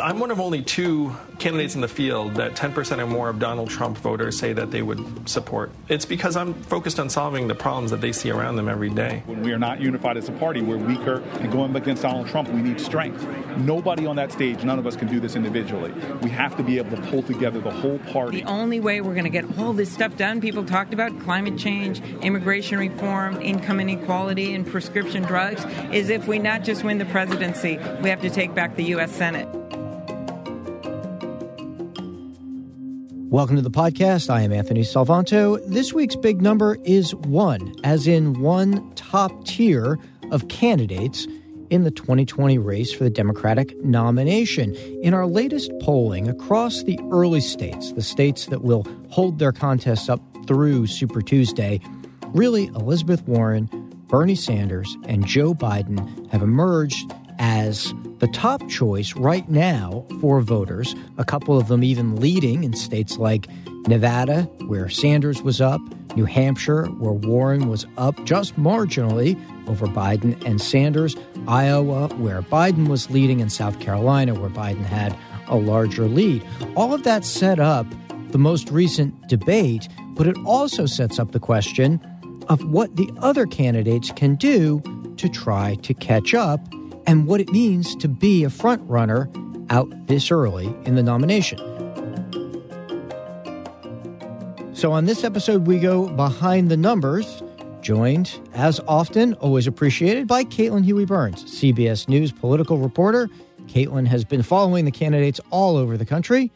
I'm one of only two candidates in the field that 10% or more of Donald Trump voters say that they would support. It's because I'm focused on solving the problems that they see around them every day. When we are not unified as a party, we're weaker, and going against Donald Trump, we need strength. Nobody on that stage, none of us can do this individually. We have to be able to pull together the whole party. The only way we're going to get all this stuff done, people talked about climate change, immigration reform, income inequality, and prescription drugs, is if we not just win the presidency, we have to take back the U.S. Senate. Welcome to the podcast. I am Anthony Salvanto. This week's big number is one, as in one top tier of candidates in the 2020 race for the Democratic nomination. In our latest polling across the early states, the states that will hold their contests up through Super Tuesday, really Elizabeth Warren, Bernie Sanders, and Joe Biden have emerged as the top choice right now for voters, a couple of them even leading in states like Nevada, where Sanders was up, New Hampshire, where Warren was up just marginally over Biden and Sanders, Iowa, where Biden was leading, and South Carolina, where Biden had a larger lead. All of that set up the most recent debate, but it also sets up the question of what the other candidates can do to try to catch up and what it means to be a front runner out this early in the nomination. So, on this episode, we go behind the numbers, joined, as often, always appreciated, by Caitlin Huey Burns, CBS News political reporter. Caitlin has been following the candidates all over the country.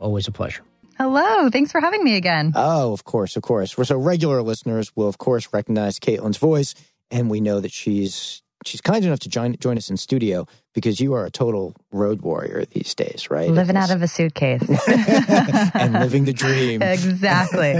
Always a pleasure. Hello. Thanks for having me again. Oh, of course, of course. We're So, regular listeners will, of course, recognize Caitlin's voice, and we know that she's she's kind enough to join join us in studio because you are a total road warrior these days, right? Living out of a suitcase and living the dream. Exactly.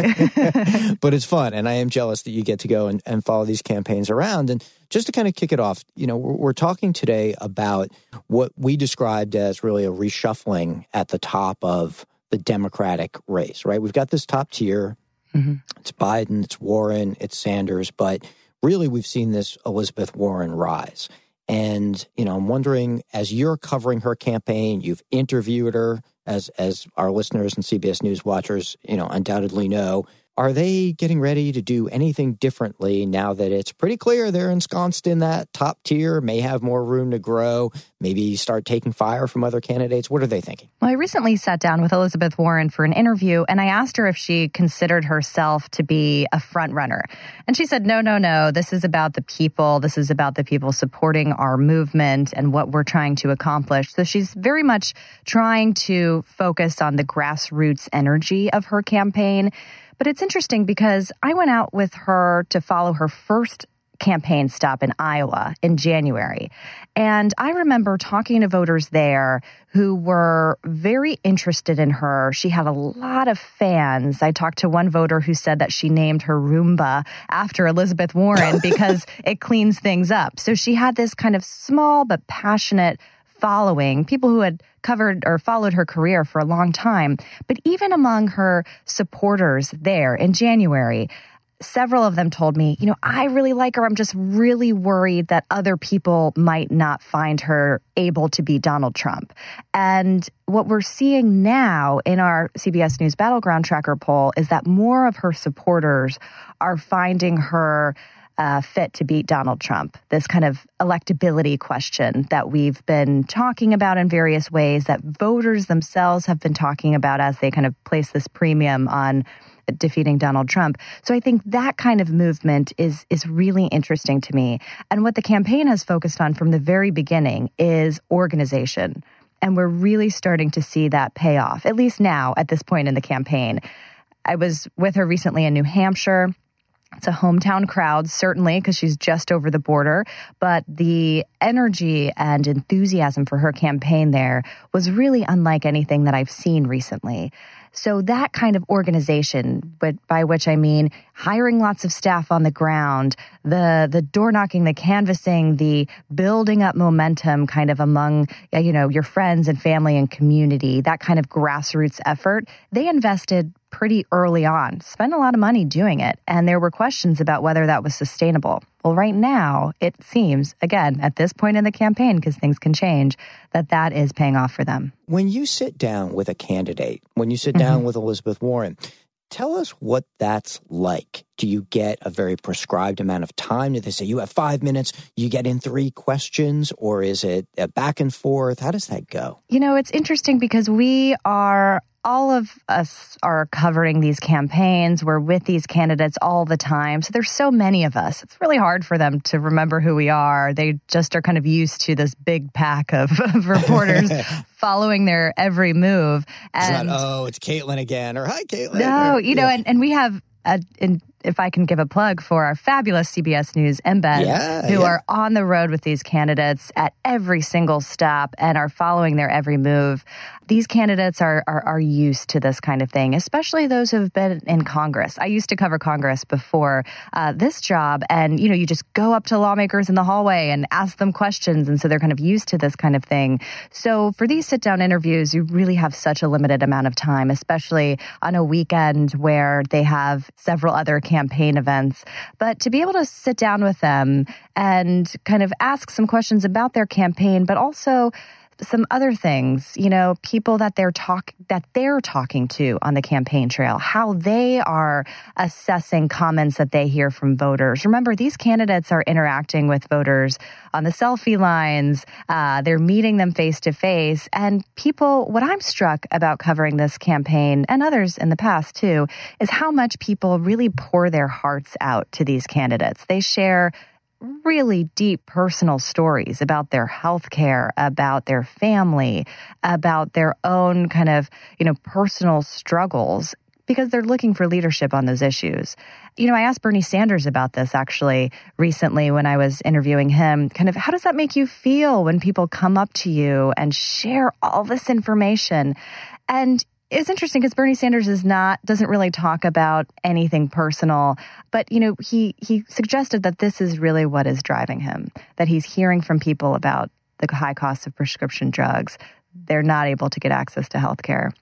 but it's fun, and I am jealous that you get to go and, and follow these campaigns around. And just to kind of kick it off, you know, we're, we're talking today about what we described as really a reshuffling at the top of the Democratic race, right? We've got this top tier. Mm-hmm. It's Biden, it's Warren, it's Sanders, but really we've seen this Elizabeth Warren rise. And, you know, I'm wondering as you're covering her campaign, you've interviewed her as as our listeners and CBS News watchers, you know, undoubtedly know, are they getting ready to do anything differently now that it's pretty clear they're ensconced in that top tier, may have more room to grow, maybe start taking fire from other candidates? What are they thinking? Well, I recently sat down with Elizabeth Warren for an interview and I asked her if she considered herself to be a front runner. And she said, no, no, no. This is about the people. This is about the people supporting our movement and what we're trying to accomplish. So she's very much trying to focus on the grassroots energy of her campaign. But it's interesting because I went out with her to follow her first campaign stop in Iowa in January. And I remember talking to voters there who were very interested in her. She had a lot of fans. I talked to one voter who said that she named her Roomba after Elizabeth Warren because it cleans things up. So she had this kind of small but passionate following, people who had covered or followed her career for a long time. But even among her supporters there in January, several of them told me, you know, I really like her. I'm just really worried that other people might not find her able to be Donald Trump. And what we're seeing now in our CBS News Battleground Tracker poll is that more of her supporters are finding her uh, fit to beat Donald Trump. This kind of electability question that we've been talking about in various ways, that voters themselves have been talking about as they kind of place this premium on defeating Donald Trump. So I think that kind of movement is is really interesting to me. And what the campaign has focused on from the very beginning is organization. And we're really starting to see that pay off, at least now at this point in the campaign. I was with her recently in New Hampshire. It's a hometown crowd, certainly, because she's just over the border. But the energy and enthusiasm for her campaign there was really unlike anything that I've seen recently. So that kind of organization, but by which I mean hiring lots of staff on the ground, the the door knocking, the canvassing, the building up momentum kind of among you know your friends and family and community, that kind of grassroots effort, they invested pretty early on, spent a lot of money doing it, and there were questions about whether that was sustainable. Well, right now, it seems, again, at this point in the campaign, because things can change, that that is paying off for them. When you sit down with a candidate, when you sit down mm-hmm. with Elizabeth Warren, tell us what that's like. Do you get a very prescribed amount of time? Do they say you have five minutes, you get in three questions, or is it a back and forth? How does that go? You know, it's interesting because we are all of us are covering these campaigns. We're with these candidates all the time. So there's so many of us. It's really hard for them to remember who we are. They just are kind of used to this big pack of, of reporters following their every move. And it's not, oh, it's Caitlin again, or hi, Caitlin. No, you know, and, and we have a, in, if I can give a plug for our fabulous CBS News embed, yeah, who yeah. are on the road with these candidates at every single stop and are following their every move. These candidates are, are, are used to this kind of thing, especially those who have been in Congress. I used to cover Congress before uh, this job, and you know, you just go up to lawmakers in the hallway and ask them questions, and so they're kind of used to this kind of thing. So for these sit-down interviews, you really have such a limited amount of time, especially on a weekend where they have several other campaign events. But to be able to sit down with them and kind of ask some questions about their campaign, but also some other things, you know, people that they're talk that they're talking to on the campaign trail, how they are assessing comments that they hear from voters. Remember, these candidates are interacting with voters on the selfie lines. Uh, they're meeting them face to face, and people. What I'm struck about covering this campaign and others in the past too is how much people really pour their hearts out to these candidates. They share really deep personal stories about their health care, about their family, about their own kind of, you know, personal struggles because they're looking for leadership on those issues. You know, I asked Bernie Sanders about this actually recently when I was interviewing him. Kind of, how does that make you feel when people come up to you and share all this information? And it's interesting because Bernie Sanders is not doesn't really talk about anything personal, but you know he he suggested that this is really what is driving him. That he's hearing from people about the high cost of prescription drugs. They're not able to get access to health care.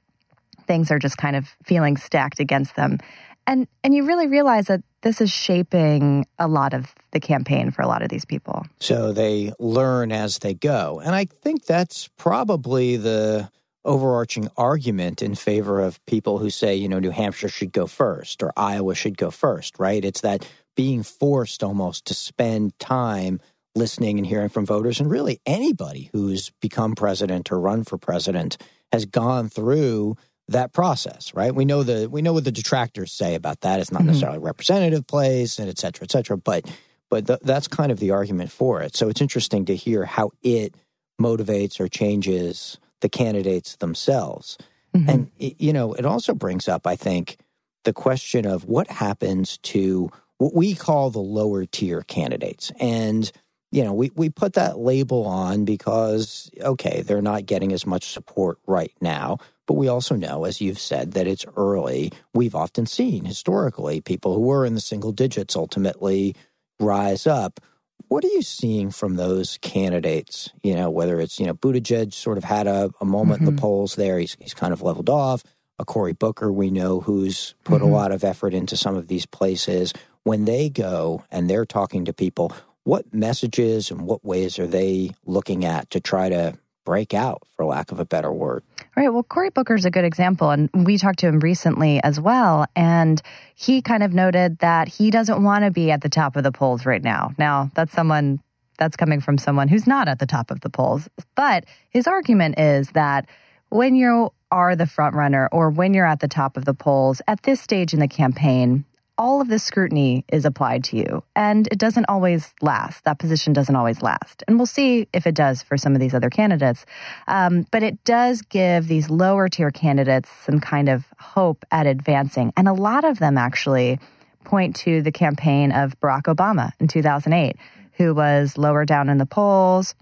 Things are just kind of feeling stacked against them. And and you really realize that this is shaping a lot of the campaign for a lot of these people. So they learn as they go. And I think that's probably the overarching argument in favor of people who say, you know, New Hampshire should go first or Iowa should go first, right? It's that being forced almost to spend time listening and hearing from voters. And really, anybody who's become president or run for president has gone through that process, right? We know the we know what the detractors say about that. It's not mm-hmm. necessarily a representative place, and et cetera, et cetera. But but th- that's kind of the argument for it. So it's interesting to hear how it motivates or changes the candidates themselves. Mm-hmm. And, you know, it also brings up, I think, the question of what happens to what we call the lower tier candidates. And, you know, we, we put that label on because, okay, they're not getting as much support right now. But we also know, as you've said, that it's early. We've often seen historically people who were in the single digits ultimately rise up. What are you seeing from those candidates? You know, whether it's, you know, Buttigieg sort of had a, a moment mm-hmm. in the mm-hmm. polls there. He's, he's kind of leveled off. A Cory Booker, we know, who's put mm-hmm. a lot of effort into some of these places. When they go and they're talking to people, what messages and what ways are they looking at to try to break out, for lack of a better word. Right. Well, Cory Booker's a good example, and we talked to him recently as well, and he kind of noted that he doesn't want to be at the top of the polls right now. Now, that's someone that's coming from someone who's not at the top of the polls, but his argument is that when you are the front runner or when you're at the top of the polls at this stage in the campaign, all of this scrutiny is applied to you and it doesn't always last. That position doesn't always last. And we'll see if it does for some of these other candidates. Um, but it does give these lower tier candidates some kind of hope at advancing. And a lot of them actually point to the campaign of Barack Obama in 2008, who was lower down in the polls,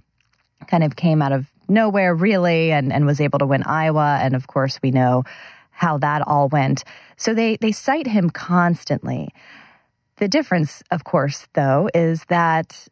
kind of came out of nowhere really and, and was able to win Iowa. And of course, we know how that all went. So they, they cite him constantly. The difference, of course, though, is that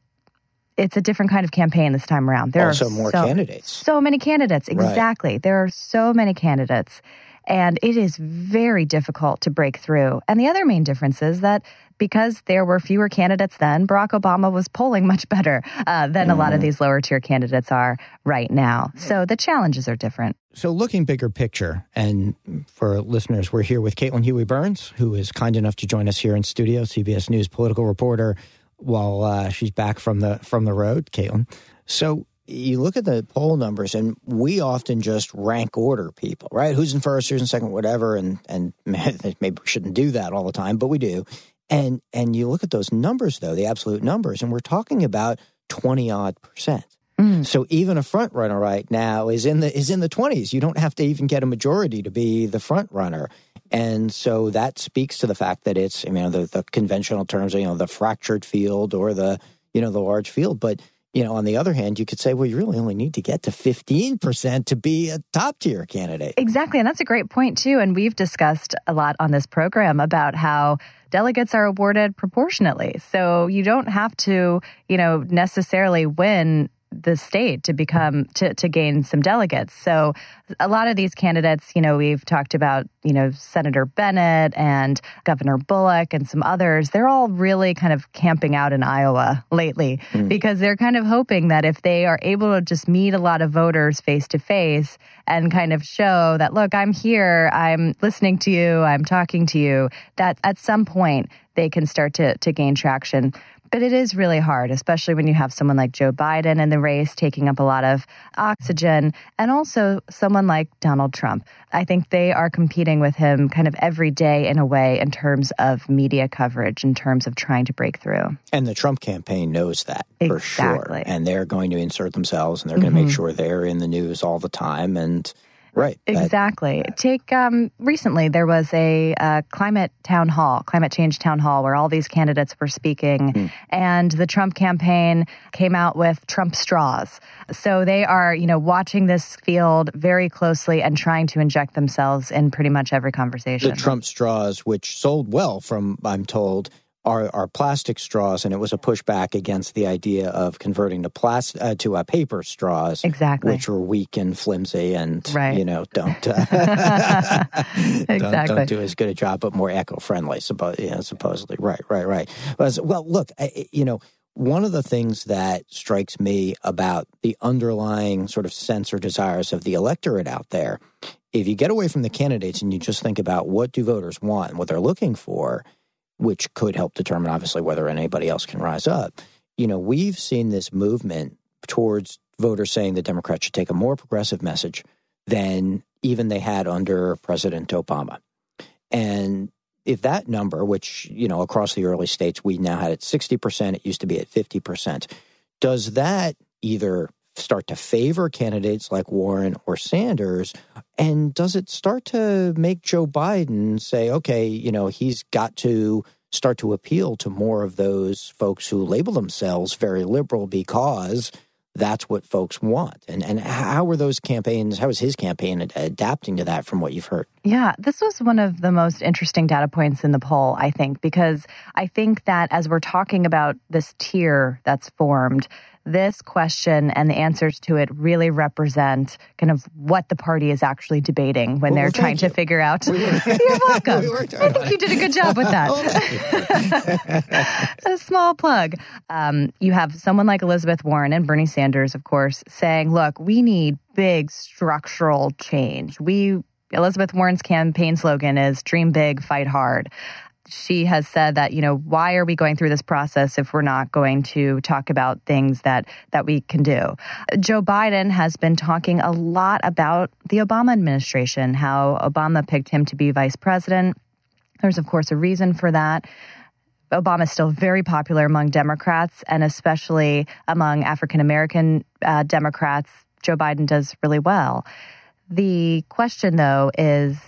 it's a different kind of campaign this time around. There also are more so, more candidates. So many candidates, exactly. Right. There are so many candidates. And it is very difficult to break through. And the other main difference is that because there were fewer candidates then, Barack Obama was polling much better uh, than mm. a lot of mm. these lower tier candidates are right now. So the challenges are different. So, looking bigger picture, and for listeners, we're here with Caitlin Huey Burns, who is kind enough to join us here in studio, CBS News political reporter, while uh, she's back from the from the road. Caitlin, so you look at the poll numbers, and we often just rank order people, right? Who's in first, who's in second, whatever, and and maybe we shouldn't do that all the time, but we do. And and you look at those numbers, though, the absolute numbers, and we're talking about twenty odd percent. Mm. So even a front runner right now is in the is in the twenties. You don't have to even get a majority to be the front runner. And so that speaks to the fact that it's, you know, the, the conventional terms, you know, the fractured field or the, you know, the large field. But you know, on the other hand, you could say, well, you really only need to get to 15% to be a top tier candidate. Exactly. And that's a great point, too. And we've discussed a lot on this program about how delegates are awarded proportionately. So you don't have to, you know, necessarily win the state to become to, to gain some delegates. So a lot of these candidates, you know, we've talked about, you know, Senator Bennet and Governor Bullock and some others, they're all really kind of camping out in Iowa lately mm. because they're kind of hoping that if they are able to just meet a lot of voters face to face and kind of show that, look, I'm here, I'm listening to you, I'm talking to you, that at some point they can start to, to gain traction. But it is really hard, especially when you have someone like Joe Biden in the race taking up a lot of oxygen, and also someone like Donald Trump. I think they are competing with him kind of every day in a way in terms of media coverage, in terms of trying to break through. And the Trump campaign knows that exactly. for sure. And they're going to insert themselves and they're going mm-hmm. to make sure they're in the news all the time. And Right. Exactly. That, Take um, recently there was a uh, climate town hall, climate change town hall, where all these candidates were speaking, mm. and the Trump campaign came out with Trump straws. So they are, you know, watching this field very closely and trying to inject themselves in pretty much every conversation. The Trump straws, which sold well, from I'm told are, are plastic straws, and it was a pushback against the idea of converting to plastic uh, to uh, paper straws, exactly, which were weak and flimsy, and right. you know don't, uh, exactly. don't, don't do as good a job, but more eco friendly. Suppo- you know, supposedly, right, right, right. Well, look, I, you know. One of the things that strikes me about the underlying sort of sense or desires of the electorate out there, if you get away from the candidates and you just think about what do voters want and what they're looking for, which could help determine, obviously, whether anybody else can rise up. You know, we've seen this movement towards voters saying the Democrats should take a more progressive message than even they had under President Obama. And if that number, which, you know, across the early states, we now had at 60%, it used to be at 50%, does that either start to favor candidates like Warren or Sanders? And does it start to make Joe Biden say, okay, you know, he's got to start to appeal to more of those folks who label themselves very liberal because that's what folks want. And and how are those campaigns? How is his campaign adapting to that from what you've heard? Yeah, this was one of the most interesting data points in the poll, I think, because I think that as we're talking about this tier that's formed, this question and the answers to it really represent kind of what the party is actually debating when well, they're well, trying to figure out. We You're welcome. We I think you did a good job with that. a small plug. Um, you have someone like Elizabeth Warren and Bernie Sanders, of course, saying, look, we need big structural change. We Elizabeth Warren's campaign slogan is dream big, fight hard. She has said that you know why are we going through this process if we're not going to talk about things that that we can do joe biden has been talking a lot about the obama administration how obama picked him to be vice president there's of course a reason for that Obama is still very popular among Democrats and especially among African American uh, Democrats. Joe Biden does really well. The question, though, is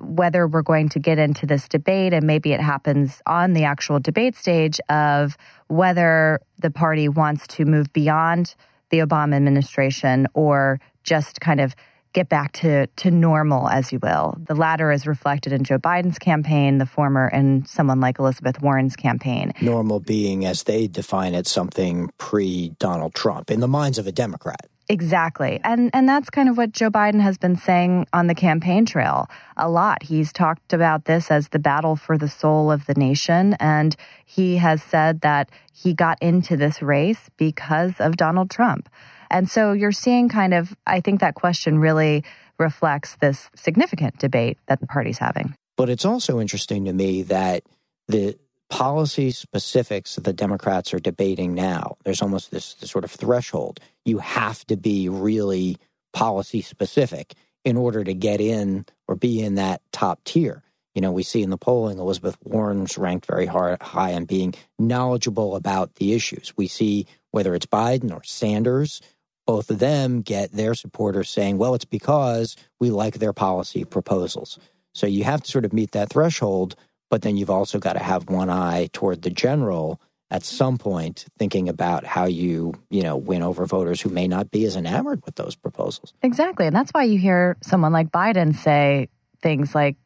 whether we're going to get into this debate, and maybe it happens on the actual debate stage of whether the party wants to move beyond the Obama administration or just kind of get back to, to normal, as you will. The latter is reflected in Joe Biden's campaign, the former in someone like Elizabeth Warren's campaign. Normal being, as they define it, something pre Donald Trump in the minds of a Democrat. Exactly. And and that's kind of what Joe Biden has been saying on the campaign trail a lot. He's talked about this as the battle for the soul of the nation and he has said that he got into this race because of Donald Trump. And so you're seeing kind of I think that question really reflects this significant debate that the party's having. But it's also interesting to me that the policy specifics that the Democrats are debating now, there's almost this, this sort of threshold. You have to be really policy specific in order to get in or be in that top tier. You know, we see in the polling Elizabeth Warren's ranked very hard, high on being knowledgeable about the issues. We see whether it's Biden or Sanders, both of them get their supporters saying, well, it's because we like their policy proposals. So you have to sort of meet that threshold but then you've also got to have one eye toward the general at some point thinking about how you, you know, win over voters who may not be as enamored with those proposals. Exactly. And that's why you hear someone like Biden say things like,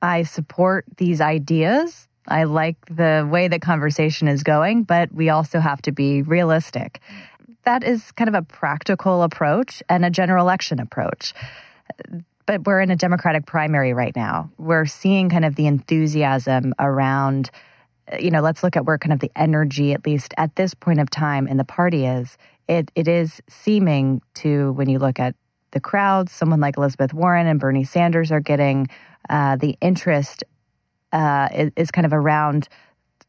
I support these ideas. I like the way the conversation is going, but we also have to be realistic. That is kind of a practical approach and a general election approach but we're in a Democratic primary right now. We're seeing kind of the enthusiasm around, you know, let's look at where kind of the energy, at least at this point of time in the party is. It, it is seeming to, when you look at the crowds, someone like Elizabeth Warren and Bernie Sanders are getting uh, the interest uh, is, is kind of around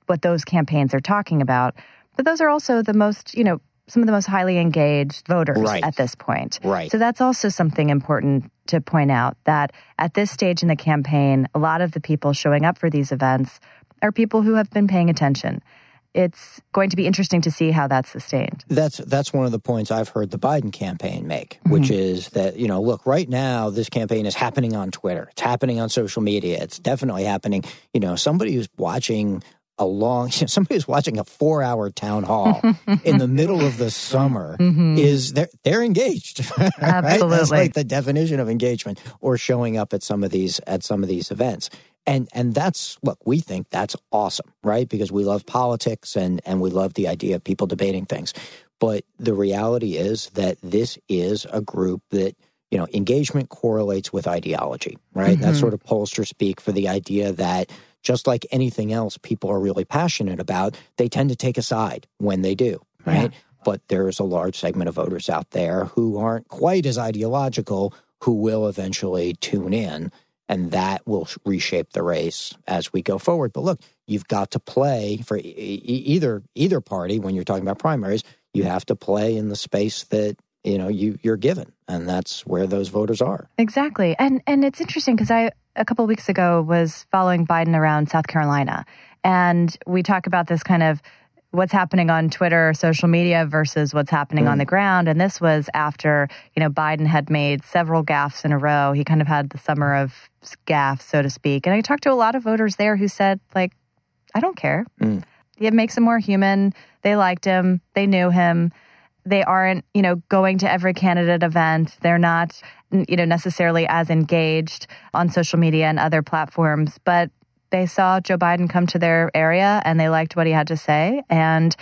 what those campaigns are talking about. But those are also the most, you know, some of the most highly engaged voters right. at this point. Right. So that's also something important to point out that at this stage in the campaign, a lot of the people showing up for these events are people who have been paying attention. It's going to be interesting to see how that's sustained. That's that's one of the points I've heard the Biden campaign make, mm-hmm. which is that you know, look, right now this campaign is happening on Twitter, it's happening on social media, it's definitely happening. You know, somebody who's watching a long somebody who's watching a four hour town hall in the middle of the summer mm-hmm. is they're they're engaged absolutely right? that's like the definition of engagement or showing up at some of these at some of these events and and that's look we think that's awesome right because we love politics and and we love the idea of people debating things but the reality is that this is a group that you know engagement correlates with ideology right mm-hmm. that's sort of pollster speak for the idea that just like anything else people are really passionate about, they tend to take a side when they do, right? Yeah. But there's a large segment of voters out there who aren't quite as ideological who will eventually tune in and that will reshape the race as we go forward. But look, you've got to play for e- either either party when you're talking about primaries. You have to play in the space that you know you you're given, and that's where those voters are. Exactly, and and it's interesting because I a couple of weeks ago was following Biden around South Carolina. And we talk about this kind of what's happening on Twitter, social media versus what's happening mm. on the ground. And this was after, you know, Biden had made several gaffes in a row. He kind of had the summer of gaffes, so to speak. And I talked to a lot of voters there who said, like, I don't care. Mm. It makes him more human. They liked him. They knew him they aren't, you know, going to every candidate event. They're not, you know, necessarily as engaged on social media and other platforms, but they saw Joe Biden come to their area and they liked what he had to say. And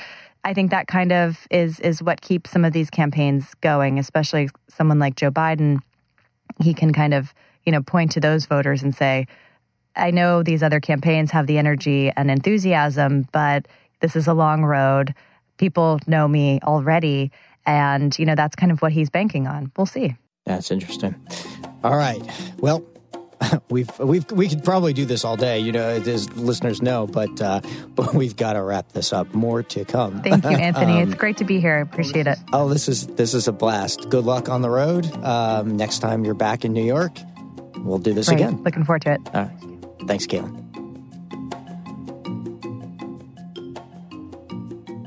I think that kind of is is what keeps some of these campaigns going, especially someone like Joe Biden. He can kind of, you know, point to those voters and say, I know these other campaigns have the energy and enthusiasm, but this is a long road people know me already. And, you know, that's kind of what he's banking on. We'll see. That's interesting. All right. Well, we've we've we could probably do this all day, you know, as listeners know, but uh, but we've got to wrap this up. More to come. Thank you, Anthony. um, it's great to be here. I appreciate it. Oh, this is this is a blast. Good luck on the road. Um, next time you're back in New York, we'll do this Great. again. Looking forward to it. All right. Thanks, Caitlin.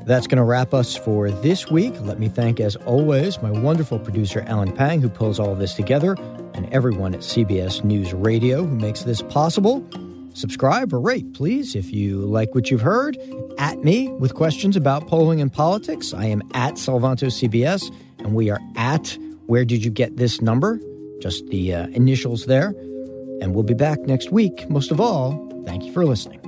That's going to wrap us for this week. Let me thank, as always, my wonderful producer, Alan Pang, who pulls all of this together, and everyone at CBS News Radio who makes this possible. Subscribe or rate, please, if you like what you've heard. At me with questions about polling and politics. I am at Salvanto CBS, and we are at Where Did You Get This Number? Just the uh, initials there. And we'll be back next week. Most of all, thank you for listening.